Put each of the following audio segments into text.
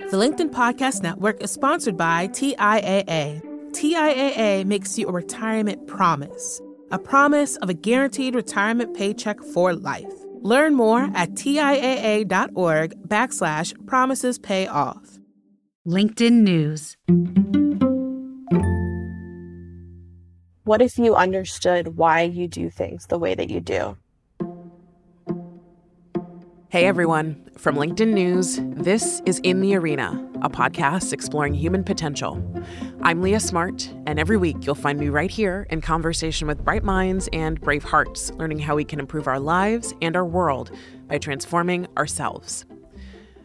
The LinkedIn Podcast Network is sponsored by TIAA. TIAA makes you a retirement promise, a promise of a guaranteed retirement paycheck for life. Learn more at TIAA.org backslash promises pay off. LinkedIn News. What if you understood why you do things the way that you do? Hey everyone, from LinkedIn News, this is In the Arena, a podcast exploring human potential. I'm Leah Smart, and every week you'll find me right here in conversation with bright minds and brave hearts, learning how we can improve our lives and our world by transforming ourselves.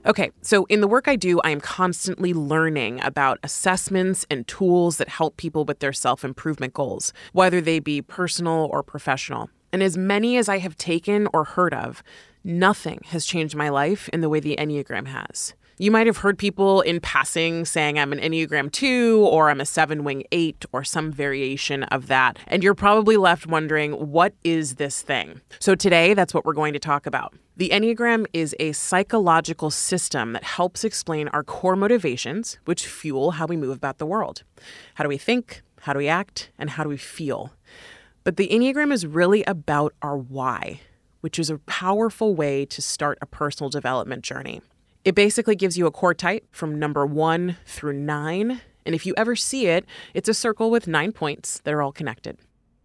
Okay, so in the work I do, I am constantly learning about assessments and tools that help people with their self improvement goals, whether they be personal or professional. And as many as I have taken or heard of, Nothing has changed my life in the way the Enneagram has. You might have heard people in passing saying I'm an Enneagram 2 or I'm a 7 wing 8 or some variation of that. And you're probably left wondering, what is this thing? So today, that's what we're going to talk about. The Enneagram is a psychological system that helps explain our core motivations, which fuel how we move about the world. How do we think? How do we act? And how do we feel? But the Enneagram is really about our why which is a powerful way to start a personal development journey. It basically gives you a core type from number one through nine. And if you ever see it, it's a circle with nine points that are all connected.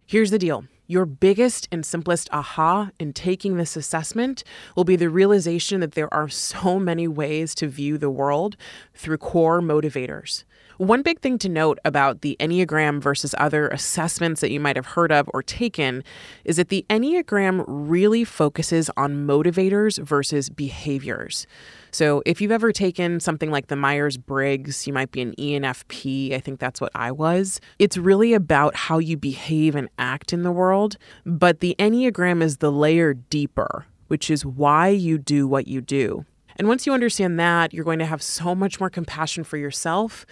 Here's the deal your biggest and simplest aha in taking this assessment will be the realization that there are so many ways to view the world through core motivators. One big thing to note about the Enneagram versus other assessments that you might have heard of or taken is that the Enneagram really focuses on motivators versus behaviors. So, if you've ever taken something like the Myers Briggs, you might be an ENFP. I think that's what I was. It's really about how you behave and act in the world. But the Enneagram is the layer deeper, which is why you do what you do. And once you understand that, you're going to have so much more compassion for yourself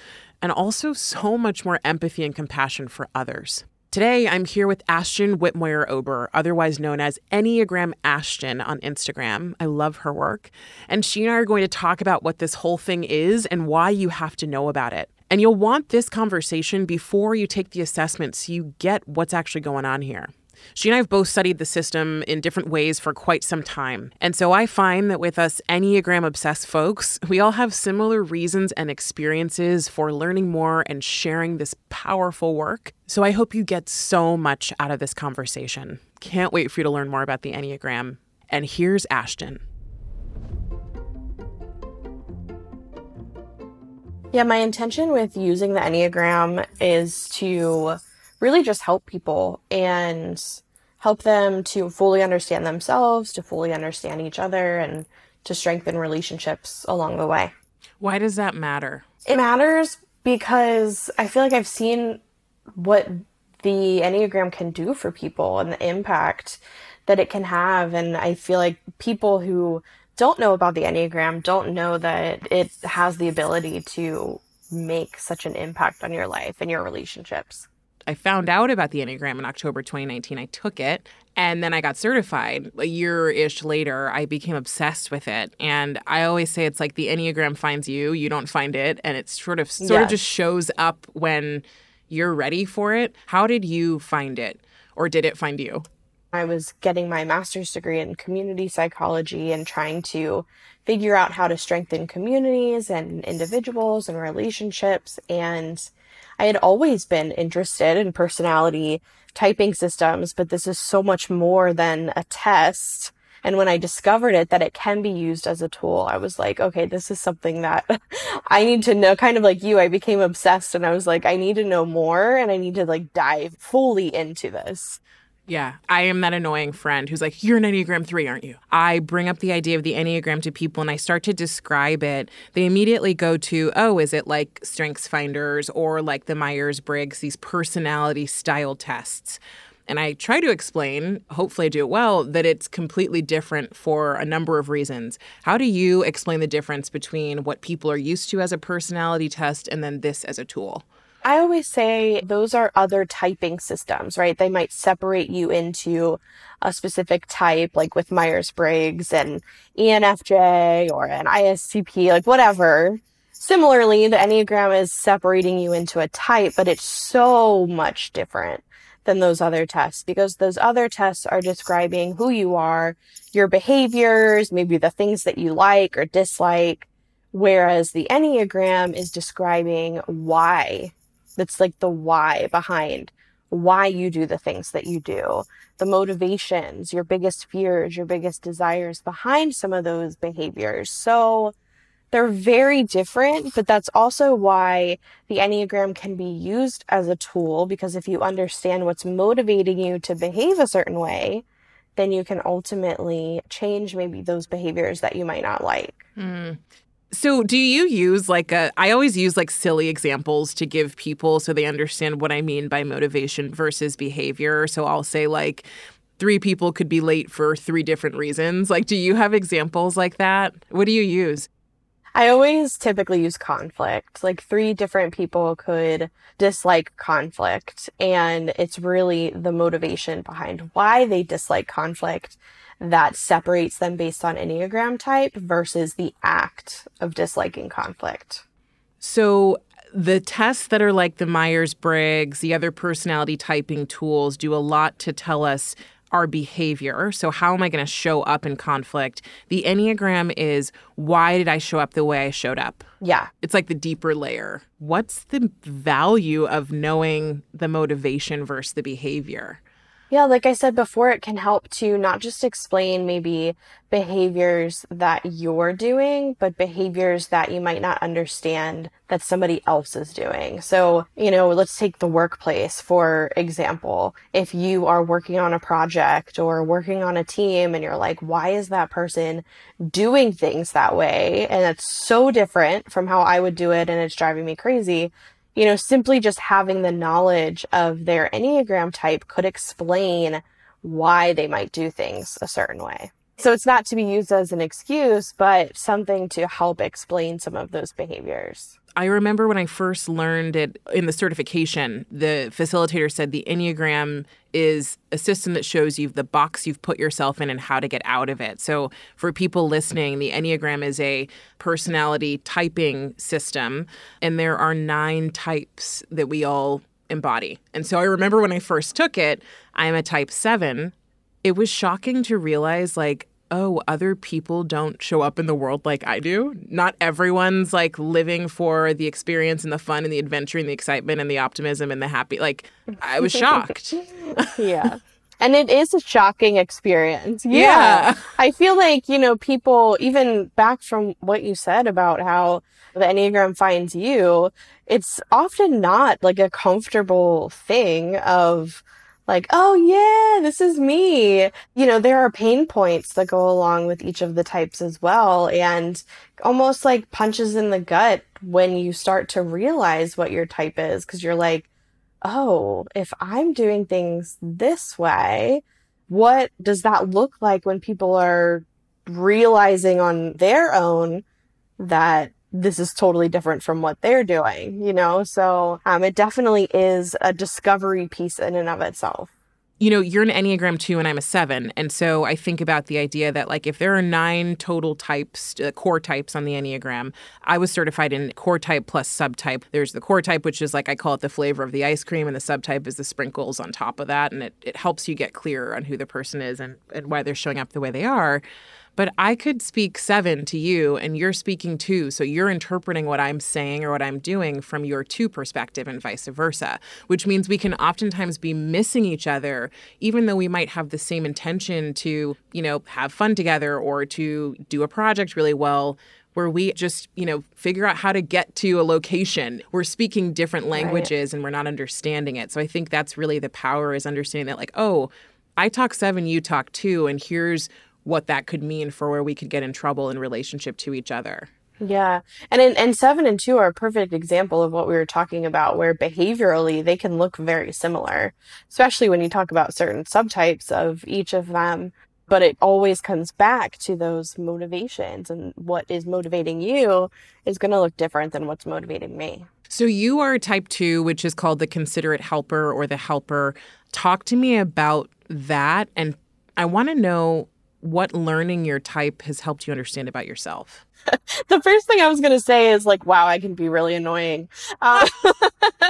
and also so much more empathy and compassion for others. Today, I'm here with Ashton Whitmoyer Ober, otherwise known as Enneagram Ashton on Instagram. I love her work. And she and I are going to talk about what this whole thing is and why you have to know about it. And you'll want this conversation before you take the assessment so you get what's actually going on here. She and I have both studied the system in different ways for quite some time. And so I find that with us Enneagram obsessed folks, we all have similar reasons and experiences for learning more and sharing this powerful work. So I hope you get so much out of this conversation. Can't wait for you to learn more about the Enneagram. And here's Ashton. Yeah, my intention with using the Enneagram is to really just help people and help them to fully understand themselves, to fully understand each other, and to strengthen relationships along the way. Why does that matter? It matters because I feel like I've seen what the Enneagram can do for people and the impact that it can have. And I feel like people who don't know about the Enneagram don't know that it has the ability to make such an impact on your life and your relationships. I found out about the Enneagram in October 2019. I took it and then I got certified. A year ish later, I became obsessed with it. And I always say it's like the Enneagram finds you, you don't find it. And it sort of sort yes. of just shows up when you're ready for it. How did you find it? Or did it find you? I was getting my master's degree in community psychology and trying to figure out how to strengthen communities and individuals and relationships. And I had always been interested in personality typing systems, but this is so much more than a test. And when I discovered it, that it can be used as a tool, I was like, okay, this is something that I need to know. Kind of like you, I became obsessed and I was like, I need to know more and I need to like dive fully into this. Yeah, I am that annoying friend who's like, You're an Enneagram 3, aren't you? I bring up the idea of the Enneagram to people and I start to describe it. They immediately go to, Oh, is it like Strengths Finders or like the Myers Briggs, these personality style tests? And I try to explain, hopefully I do it well, that it's completely different for a number of reasons. How do you explain the difference between what people are used to as a personality test and then this as a tool? I always say those are other typing systems, right? They might separate you into a specific type, like with Myers Briggs and ENFJ or an ISTP, like whatever. Similarly, the Enneagram is separating you into a type, but it's so much different than those other tests because those other tests are describing who you are, your behaviors, maybe the things that you like or dislike. Whereas the Enneagram is describing why. That's like the why behind why you do the things that you do, the motivations, your biggest fears, your biggest desires behind some of those behaviors. So they're very different, but that's also why the Enneagram can be used as a tool because if you understand what's motivating you to behave a certain way, then you can ultimately change maybe those behaviors that you might not like. Mm. So, do you use like a? I always use like silly examples to give people so they understand what I mean by motivation versus behavior. So, I'll say like, three people could be late for three different reasons. Like, do you have examples like that? What do you use? I always typically use conflict. Like three different people could dislike conflict and it's really the motivation behind why they dislike conflict that separates them based on Enneagram type versus the act of disliking conflict. So the tests that are like the Myers Briggs, the other personality typing tools do a lot to tell us our behavior. So, how am I going to show up in conflict? The Enneagram is why did I show up the way I showed up? Yeah. It's like the deeper layer. What's the value of knowing the motivation versus the behavior? Yeah, like I said before, it can help to not just explain maybe behaviors that you're doing, but behaviors that you might not understand that somebody else is doing. So, you know, let's take the workplace, for example. If you are working on a project or working on a team and you're like, why is that person doing things that way? And it's so different from how I would do it and it's driving me crazy you know, simply just having the knowledge of their Enneagram type could explain why they might do things a certain way. So it's not to be used as an excuse, but something to help explain some of those behaviors. I remember when I first learned it in the certification, the facilitator said the Enneagram is a system that shows you the box you've put yourself in and how to get out of it. So, for people listening, the Enneagram is a personality typing system, and there are nine types that we all embody. And so, I remember when I first took it, I'm a type seven. It was shocking to realize, like, oh, other people don't show up in the world like I do. Not everyone's like living for the experience and the fun and the adventure and the excitement and the optimism and the happy. Like, I was shocked. yeah. And it is a shocking experience. Yeah. yeah. I feel like, you know, people, even back from what you said about how the Enneagram finds you, it's often not like a comfortable thing of, like, oh yeah, this is me. You know, there are pain points that go along with each of the types as well. And almost like punches in the gut when you start to realize what your type is. Cause you're like, oh, if I'm doing things this way, what does that look like when people are realizing on their own that this is totally different from what they're doing, you know? So um, it definitely is a discovery piece in and of itself. You know, you're an Enneagram 2 and I'm a 7. And so I think about the idea that, like, if there are nine total types, uh, core types on the Enneagram, I was certified in core type plus subtype. There's the core type, which is like I call it the flavor of the ice cream, and the subtype is the sprinkles on top of that. And it, it helps you get clearer on who the person is and, and why they're showing up the way they are. But I could speak seven to you and you're speaking two. So you're interpreting what I'm saying or what I'm doing from your two perspective and vice versa, which means we can oftentimes be missing each other, even though we might have the same intention to, you know, have fun together or to do a project really well where we just, you know, figure out how to get to a location. We're speaking different languages right. and we're not understanding it. So I think that's really the power is understanding that like, oh, I talk 7, you talk 2 and here's what that could mean for where we could get in trouble in relationship to each other. Yeah. And in, and seven and two are a perfect example of what we were talking about, where behaviorally they can look very similar, especially when you talk about certain subtypes of each of them. But it always comes back to those motivations and what is motivating you is going to look different than what's motivating me. So you are type two, which is called the considerate helper or the helper. Talk to me about that. And I want to know what learning your type has helped you understand about yourself? the first thing I was going to say is like, wow, I can be really annoying. Um,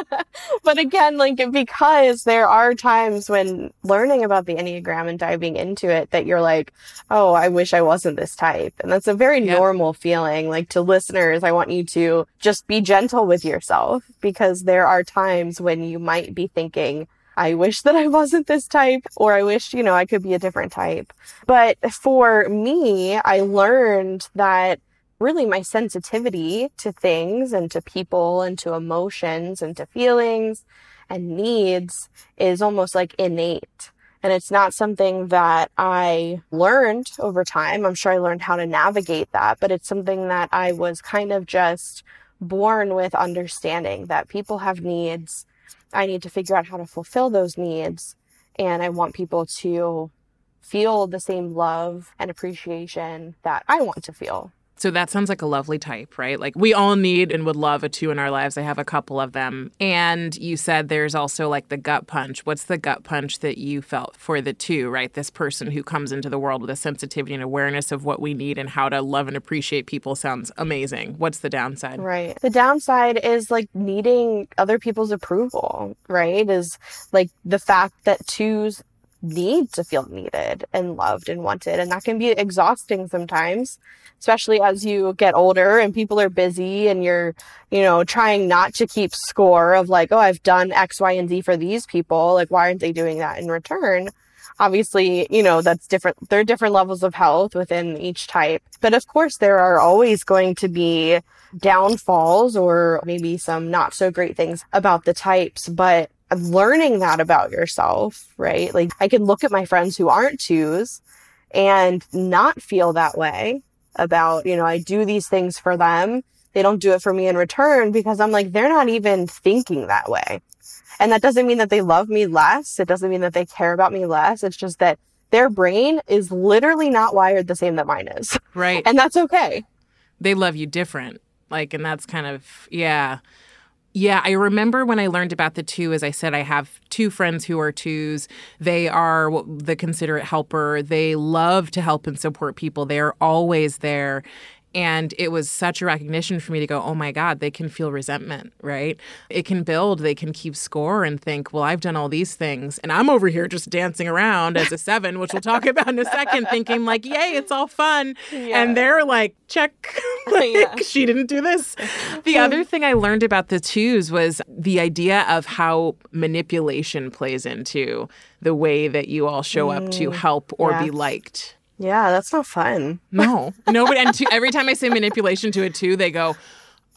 but again, like, because there are times when learning about the Enneagram and diving into it that you're like, oh, I wish I wasn't this type. And that's a very normal feeling. Like, to listeners, I want you to just be gentle with yourself because there are times when you might be thinking, I wish that I wasn't this type, or I wish, you know, I could be a different type. But for me, I learned that really my sensitivity to things and to people and to emotions and to feelings and needs is almost like innate. And it's not something that I learned over time. I'm sure I learned how to navigate that, but it's something that I was kind of just born with understanding that people have needs I need to figure out how to fulfill those needs. And I want people to feel the same love and appreciation that I want to feel. So that sounds like a lovely type, right? Like we all need and would love a two in our lives. I have a couple of them. And you said there's also like the gut punch. What's the gut punch that you felt for the two, right? This person who comes into the world with a sensitivity and awareness of what we need and how to love and appreciate people sounds amazing. What's the downside? Right. The downside is like needing other people's approval, right? Is like the fact that twos need to feel needed and loved and wanted. And that can be exhausting sometimes, especially as you get older and people are busy and you're, you know, trying not to keep score of like, oh, I've done X, Y, and Z for these people. Like, why aren't they doing that in return? Obviously, you know, that's different. There are different levels of health within each type. But of course, there are always going to be downfalls or maybe some not so great things about the types. But learning that about yourself, right? Like I can look at my friends who aren't twos and not feel that way about, you know, I do these things for them. They don't do it for me in return because I'm like, they're not even thinking that way. And that doesn't mean that they love me less. It doesn't mean that they care about me less. It's just that their brain is literally not wired the same that mine is. Right. And that's okay. They love you different. Like, and that's kind of, yeah. Yeah, I remember when I learned about the two, as I said, I have two friends who are twos. They are the considerate helper. They love to help and support people. They are always there. And it was such a recognition for me to go, oh my God, they can feel resentment, right? It can build, they can keep score and think, well, I've done all these things. And I'm over here just dancing around as a seven, which we'll talk about in a second, thinking, like, yay, it's all fun. Yeah. And they're like, check, like, yeah. she didn't do this. The other thing I learned about the twos was the idea of how manipulation plays into the way that you all show up to mm, help or yeah. be liked. Yeah, that's not fun. No, nobody. And two, every time I say manipulation to a two, they go,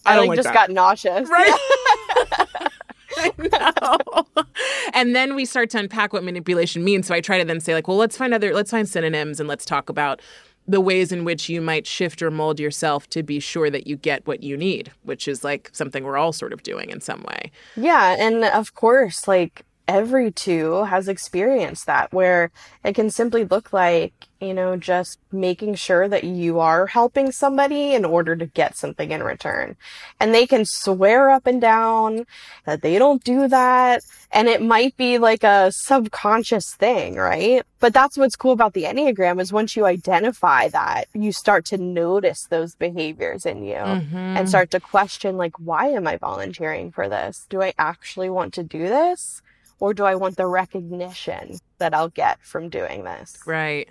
"I, I like, like just that. got nauseous." Right. and then we start to unpack what manipulation means. So I try to then say, like, well, let's find other, let's find synonyms, and let's talk about the ways in which you might shift or mold yourself to be sure that you get what you need, which is like something we're all sort of doing in some way. Yeah, and of course, like every two has experienced that where it can simply look like, you know, just making sure that you are helping somebody in order to get something in return. And they can swear up and down that they don't do that. And it might be like a subconscious thing, right? But that's what's cool about the Enneagram is once you identify that, you start to notice those behaviors in you mm-hmm. and start to question, like, why am I volunteering for this? Do I actually want to do this? Or do I want the recognition that I'll get from doing this? Right.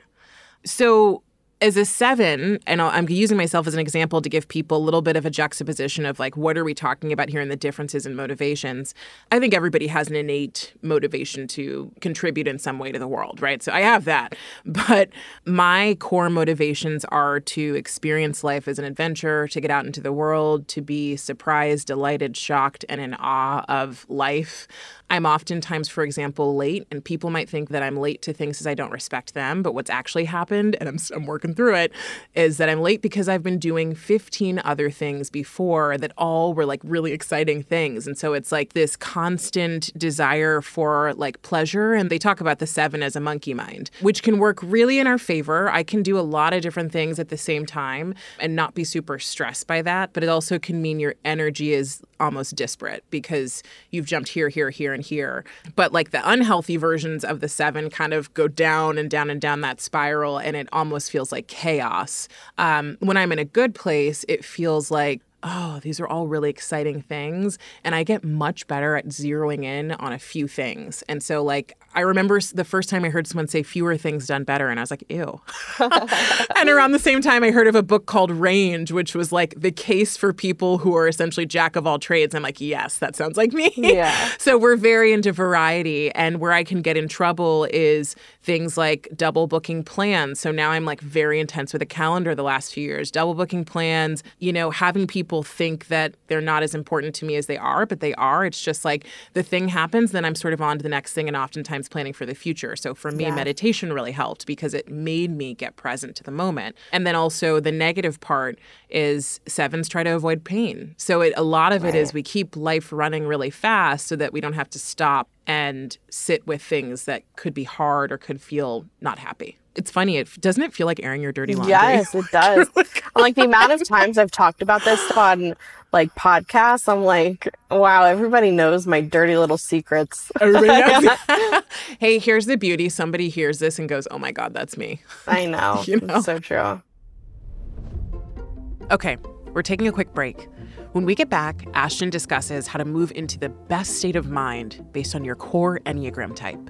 So as a seven, and I'm using myself as an example to give people a little bit of a juxtaposition of like, what are we talking about here and the differences in motivations? I think everybody has an innate motivation to contribute in some way to the world, right? So I have that. But my core motivations are to experience life as an adventure, to get out into the world, to be surprised, delighted, shocked, and in awe of life. I'm oftentimes, for example, late, and people might think that I'm late to things because I don't respect them. But what's actually happened, and I'm, I'm working through it, is that I'm late because I've been doing 15 other things before that all were like really exciting things. And so it's like this constant desire for like pleasure. And they talk about the seven as a monkey mind, which can work really in our favor. I can do a lot of different things at the same time and not be super stressed by that. But it also can mean your energy is almost disparate because you've jumped here, here, here, and here. But like the unhealthy versions of the seven kind of go down and down and down that spiral, and it almost feels like chaos. Um, when I'm in a good place, it feels like oh, these are all really exciting things. And I get much better at zeroing in on a few things. And so, like, I remember the first time I heard someone say fewer things done better, and I was like, ew. and around the same time, I heard of a book called Range, which was like the case for people who are essentially jack of all trades. I'm like, yes, that sounds like me. Yeah. so we're very into variety. And where I can get in trouble is things like double booking plans. So now I'm like very intense with a calendar the last few years, double booking plans, you know, having people think that they're not as important to me as they are, but they are. It's just like the thing happens, then I'm sort of on to the next thing. And oftentimes, planning for the future. So for me, yeah. meditation really helped because it made me get present to the moment. And then also the negative part is sevens try to avoid pain. So it, a lot of right. it is we keep life running really fast so that we don't have to stop and sit with things that could be hard or could feel not happy. It's funny. It doesn't it feel like airing your dirty laundry? Yes, it does. like the amount of times I've talked about this on like podcasts, I'm like, wow, everybody knows my dirty little secrets. hey, here's the beauty. Somebody hears this and goes, "Oh my god, that's me." I know. you know? It's so true. Okay, we're taking a quick break. When we get back, Ashton discusses how to move into the best state of mind based on your core Enneagram type.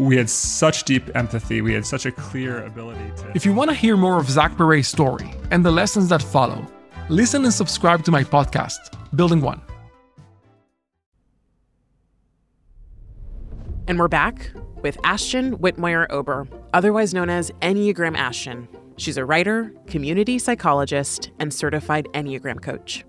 we had such deep empathy. We had such a clear ability to. If you want to hear more of Zach Perret's story and the lessons that follow, listen and subscribe to my podcast, Building One. And we're back with Ashton Whitmoyer Ober, otherwise known as Enneagram Ashton. She's a writer, community psychologist, and certified Enneagram coach.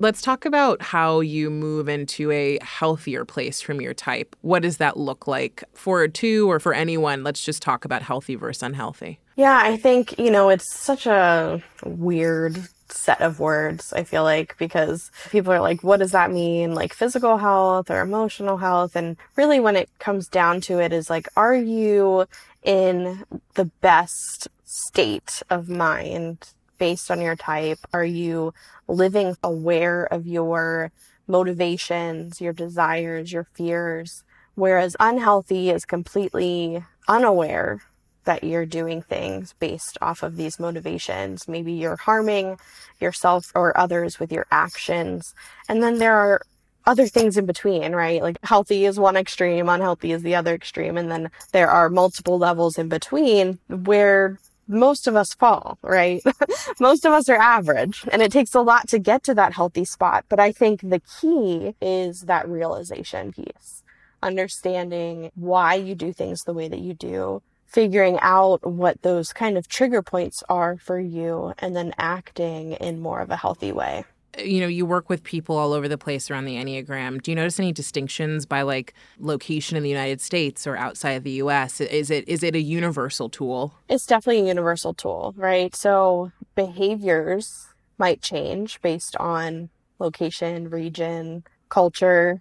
Let's talk about how you move into a healthier place from your type. What does that look like for two or for anyone? Let's just talk about healthy versus unhealthy. Yeah, I think, you know, it's such a weird set of words, I feel like, because people are like, what does that mean? Like physical health or emotional health? And really, when it comes down to it, is like, are you in the best state of mind based on your type? Are you living aware of your motivations, your desires, your fears? Whereas unhealthy is completely unaware that you're doing things based off of these motivations. Maybe you're harming yourself or others with your actions. And then there are other things in between, right? Like healthy is one extreme, unhealthy is the other extreme. And then there are multiple levels in between where most of us fall, right? most of us are average and it takes a lot to get to that healthy spot. But I think the key is that realization piece, understanding why you do things the way that you do, figuring out what those kind of trigger points are for you and then acting in more of a healthy way you know, you work with people all over the place around the Enneagram. Do you notice any distinctions by like location in the United States or outside of the US? Is it is it a universal tool? It's definitely a universal tool, right? So behaviors might change based on location, region, culture,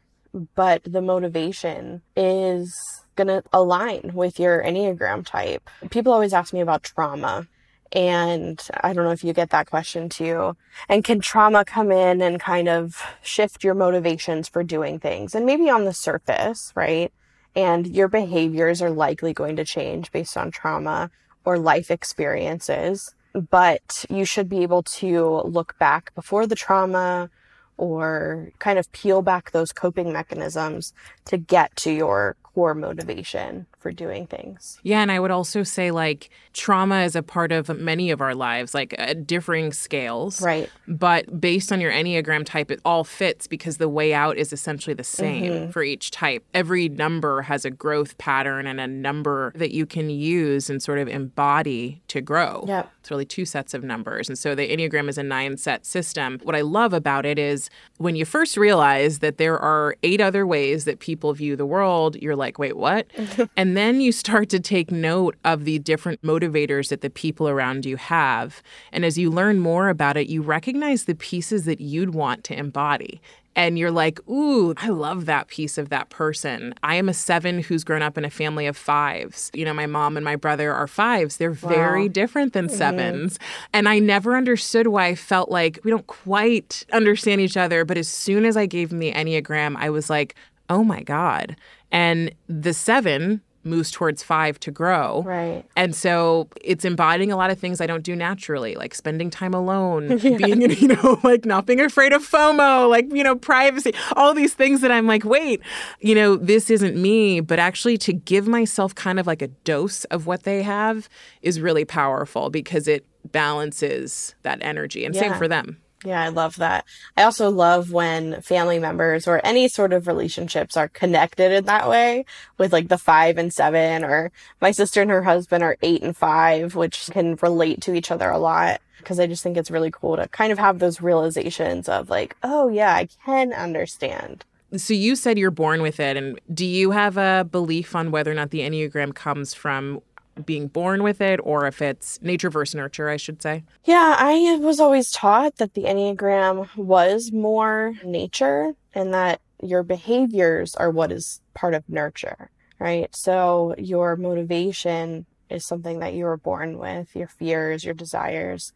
but the motivation is going to align with your Enneagram type. People always ask me about trauma. And I don't know if you get that question too. And can trauma come in and kind of shift your motivations for doing things? And maybe on the surface, right? And your behaviors are likely going to change based on trauma or life experiences. But you should be able to look back before the trauma or kind of peel back those coping mechanisms to get to your core motivation for doing things. Yeah, and I would also say like trauma is a part of many of our lives, like uh, differing scales. Right. But based on your Enneagram type, it all fits because the way out is essentially the same mm-hmm. for each type. Every number has a growth pattern and a number that you can use and sort of embody to grow. Yeah. It's really two sets of numbers. And so the Enneagram is a nine set system. What I love about it is when you first realize that there are eight other ways that people view the world, you're like, like, wait, what? and then you start to take note of the different motivators that the people around you have. And as you learn more about it, you recognize the pieces that you'd want to embody and you're like, ooh, I love that piece of that person. I am a seven who's grown up in a family of fives. You know, my mom and my brother are fives. They're wow. very different than 7s mm-hmm. And I never understood why I felt like we don't quite understand each other. But as soon as I gave him the Enneagram, I was like, oh my God. And the seven moves towards five to grow. Right. And so it's embodying a lot of things I don't do naturally, like spending time alone, yeah. being, you know, like not being afraid of FOMO, like, you know, privacy, all these things that I'm like, wait, you know, this isn't me. But actually to give myself kind of like a dose of what they have is really powerful because it balances that energy. And yeah. same for them. Yeah, I love that. I also love when family members or any sort of relationships are connected in that way with like the five and seven, or my sister and her husband are eight and five, which can relate to each other a lot. Cause I just think it's really cool to kind of have those realizations of like, oh yeah, I can understand. So you said you're born with it. And do you have a belief on whether or not the Enneagram comes from being born with it or if it's nature versus nurture, I should say? Yeah, I was always taught that the Enneagram was more nature and that your behaviors are what is part of nurture, right? So your motivation is something that you were born with, your fears, your desires.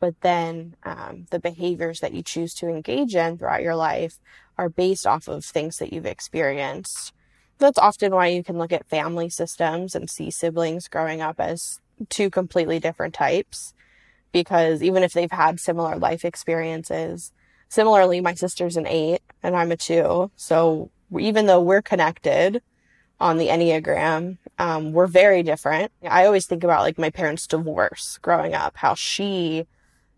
But then um, the behaviors that you choose to engage in throughout your life are based off of things that you've experienced that's often why you can look at family systems and see siblings growing up as two completely different types because even if they've had similar life experiences, similarly, my sister's an eight and I'm a two. So even though we're connected on the Enneagram, um, we're very different. I always think about like my parents' divorce growing up, how she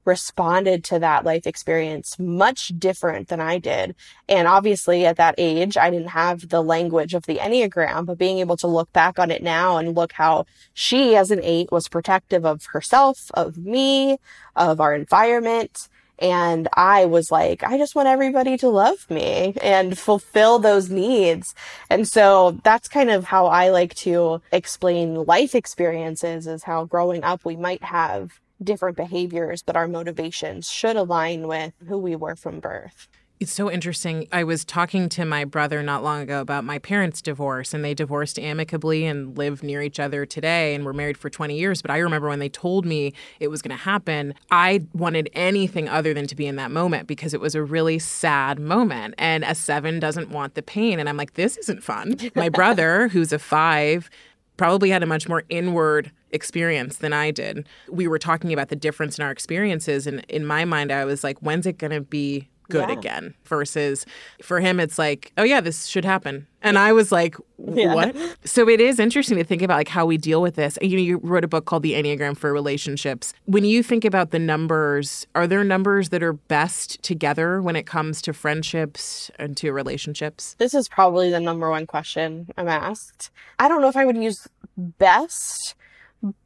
responded to that life experience much different than I did. And obviously at that age, I didn't have the language of the Enneagram, but being able to look back on it now and look how she as an eight was protective of herself, of me, of our environment. And I was like, I just want everybody to love me and fulfill those needs. And so that's kind of how I like to explain life experiences is how growing up we might have different behaviors, but our motivations should align with who we were from birth. It's so interesting. I was talking to my brother not long ago about my parents' divorce, and they divorced amicably and live near each other today and were married for 20 years. But I remember when they told me it was going to happen, I wanted anything other than to be in that moment because it was a really sad moment. And a seven doesn't want the pain. And I'm like, this isn't fun. My brother, who's a five, probably had a much more inward experience than I did. We were talking about the difference in our experiences. And in my mind, I was like, when's it going to be good yeah. again? Versus for him, it's like, oh, yeah, this should happen. And I was like, what? Yeah. So it is interesting to think about like how we deal with this. You know, you wrote a book called The Enneagram for Relationships. When you think about the numbers, are there numbers that are best together when it comes to friendships and to relationships? This is probably the number one question I'm asked. I don't know if I would use best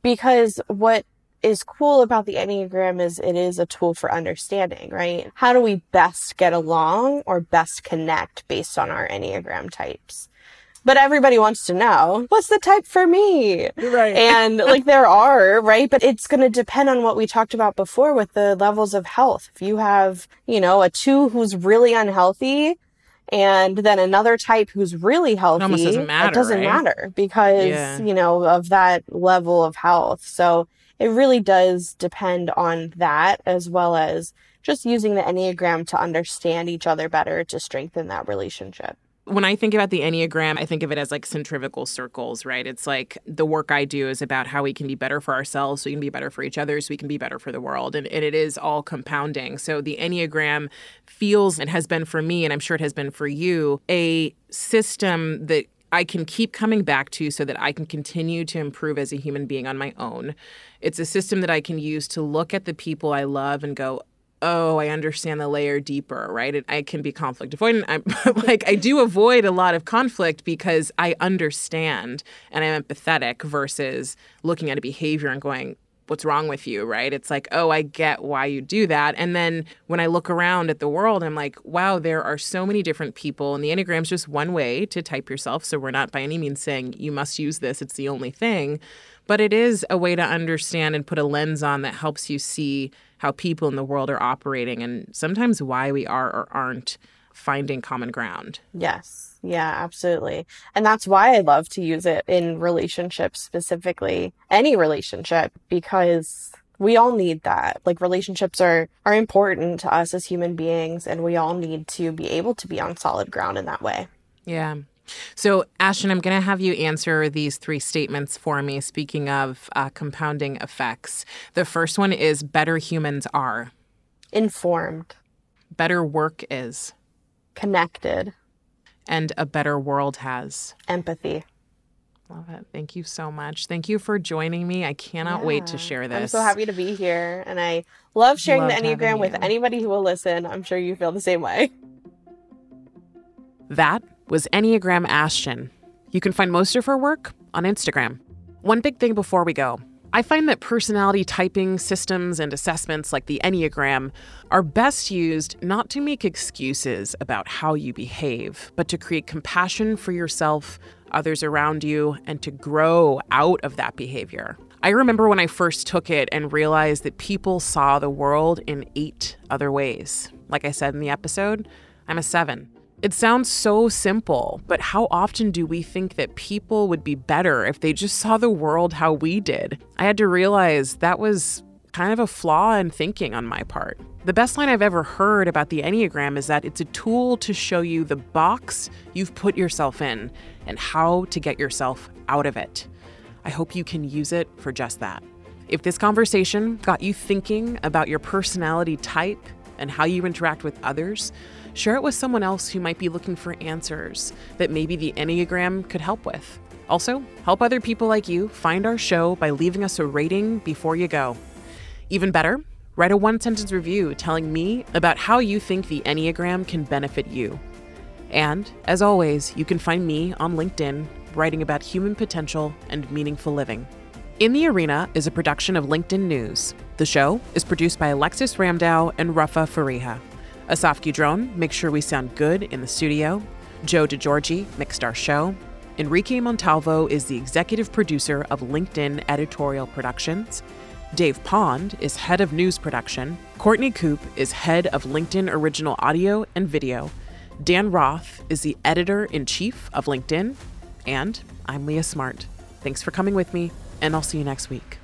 because what is cool about the Enneagram is it is a tool for understanding, right? How do we best get along or best connect based on our Enneagram types? but everybody wants to know what's the type for me Right. and like there are right but it's going to depend on what we talked about before with the levels of health if you have you know a two who's really unhealthy and then another type who's really healthy almost doesn't matter, it doesn't right? matter because Yeah. you know of that level of health so it really does depend on that as well as just using the enneagram to understand each other better to strengthen that relationship when I think about the Enneagram, I think of it as like centrifugal circles, right? It's like the work I do is about how we can be better for ourselves, so we can be better for each other, so we can be better for the world. And, and it is all compounding. So the Enneagram feels, and has been for me, and I'm sure it has been for you, a system that I can keep coming back to so that I can continue to improve as a human being on my own. It's a system that I can use to look at the people I love and go, oh, I understand the layer deeper, right? It, I can be conflict avoidant. I'm like, I do avoid a lot of conflict because I understand and I'm empathetic versus looking at a behavior and going, what's wrong with you, right? It's like, oh, I get why you do that. And then when I look around at the world, I'm like, wow, there are so many different people. And the Enneagram's just one way to type yourself. So we're not by any means saying you must use this, it's the only thing. But it is a way to understand and put a lens on that helps you see how people in the world are operating and sometimes why we are or aren't finding common ground. Yes. Yeah, absolutely. And that's why I love to use it in relationships specifically, any relationship, because we all need that. Like relationships are are important to us as human beings and we all need to be able to be on solid ground in that way. Yeah. So, Ashton, I'm going to have you answer these three statements for me. Speaking of uh, compounding effects, the first one is better humans are, Informed, better work is, connected, and a better world has. empathy. Love it. Thank you so much. Thank you for joining me. I cannot wait to share this. I'm so happy to be here and I love sharing Loved the Enneagram with you. anybody who will listen. I'm sure you feel the same way. That was Enneagram Ashton. You can find most of her work on Instagram. One big thing before we go I find that personality typing systems and assessments like the Enneagram are best used not to make excuses about how you behave, but to create compassion for yourself, others around you, and to grow out of that behavior. I remember when I first took it and realized that people saw the world in eight other ways. Like I said in the episode, I'm a seven. It sounds so simple, but how often do we think that people would be better if they just saw the world how we did? I had to realize that was kind of a flaw in thinking on my part. The best line I've ever heard about the Enneagram is that it's a tool to show you the box you've put yourself in and how to get yourself out of it. I hope you can use it for just that. If this conversation got you thinking about your personality type and how you interact with others, share it with someone else who might be looking for answers that maybe the Enneagram could help with. Also, help other people like you find our show by leaving us a rating before you go. Even better, write a one sentence review telling me about how you think the Enneagram can benefit you. And, as always, you can find me on LinkedIn writing about human potential and meaningful living. In the Arena is a production of LinkedIn News. The show is produced by Alexis Ramdow and Rafa Fariha. Asaf Gudron makes sure we sound good in the studio. Joe DeGiorgi mixed our show. Enrique Montalvo is the executive producer of LinkedIn Editorial Productions. Dave Pond is head of news production. Courtney Coop is head of LinkedIn Original Audio and Video. Dan Roth is the editor in chief of LinkedIn. And I'm Leah Smart. Thanks for coming with me, and I'll see you next week.